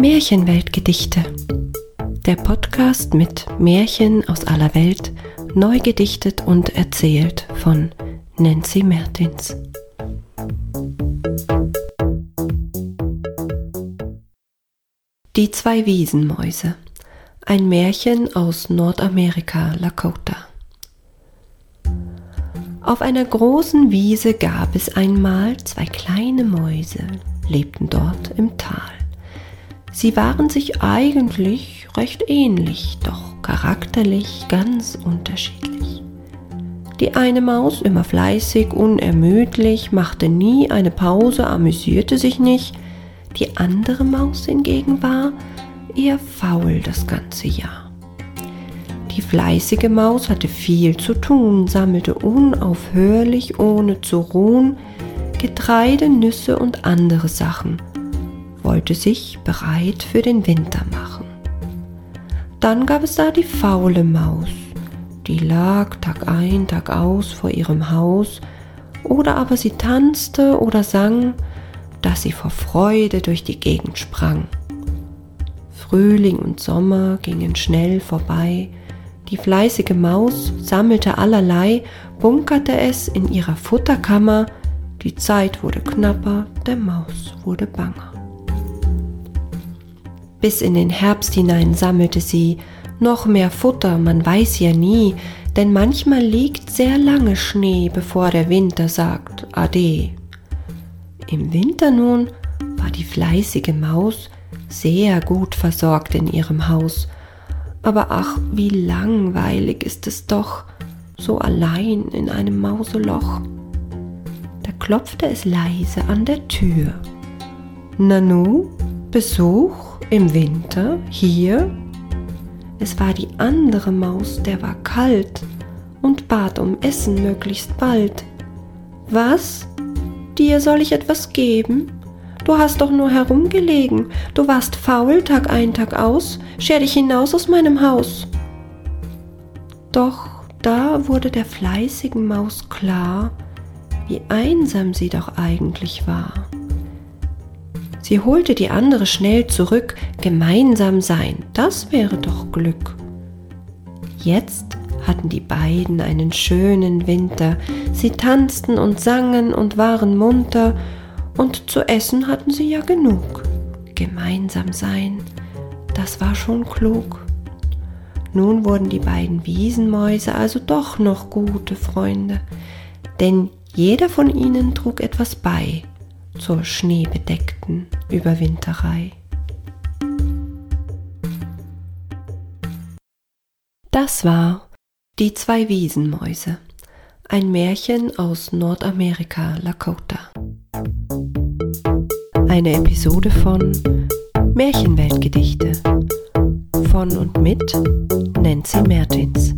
Märchenweltgedichte. Der Podcast mit Märchen aus aller Welt, neu gedichtet und erzählt von Nancy Mertins. Die zwei Wiesenmäuse. Ein Märchen aus Nordamerika, Lakota. Auf einer großen Wiese gab es einmal zwei kleine Mäuse, lebten dort im Tal. Sie waren sich eigentlich recht ähnlich, doch charakterlich ganz unterschiedlich. Die eine Maus, immer fleißig, unermüdlich, machte nie eine Pause, amüsierte sich nicht. Die andere Maus hingegen war eher faul das ganze Jahr. Die fleißige Maus hatte viel zu tun, sammelte unaufhörlich, ohne zu ruhen, Getreide, Nüsse und andere Sachen, wollte sich bereit für den Winter machen. Dann gab es da die faule Maus, die lag Tag ein, Tag aus vor ihrem Haus, oder aber sie tanzte oder sang, dass sie vor Freude durch die Gegend sprang. Frühling und Sommer gingen schnell vorbei, die fleißige Maus sammelte allerlei, bunkerte es in ihrer Futterkammer, die Zeit wurde knapper, der Maus wurde banger. Bis in den Herbst hinein sammelte sie noch mehr Futter, man weiß ja nie, denn manchmal liegt sehr lange Schnee, bevor der Winter sagt Ade. Im Winter nun war die fleißige Maus sehr gut versorgt in ihrem Haus, aber ach, wie langweilig ist es doch, so allein in einem Mauseloch klopfte es leise an der Tür. Nanu, Besuch im Winter hier? Es war die andere Maus, der war kalt und bat um Essen möglichst bald. Was? Dir soll ich etwas geben? Du hast doch nur herumgelegen, du warst faul Tag ein, Tag aus, scher dich hinaus aus meinem Haus. Doch da wurde der fleißigen Maus klar, wie einsam sie doch eigentlich war. Sie holte die andere schnell zurück, gemeinsam sein, das wäre doch Glück. Jetzt hatten die beiden einen schönen Winter, sie tanzten und sangen und waren munter, und zu essen hatten sie ja genug. Gemeinsam sein, das war schon klug. Nun wurden die beiden Wiesenmäuse also doch noch gute Freunde, denn jeder von ihnen trug etwas bei zur schneebedeckten Überwinterei. Das war Die zwei Wiesenmäuse, ein Märchen aus Nordamerika, Lakota. Eine Episode von Märchenweltgedichte von und mit Nancy Mertins.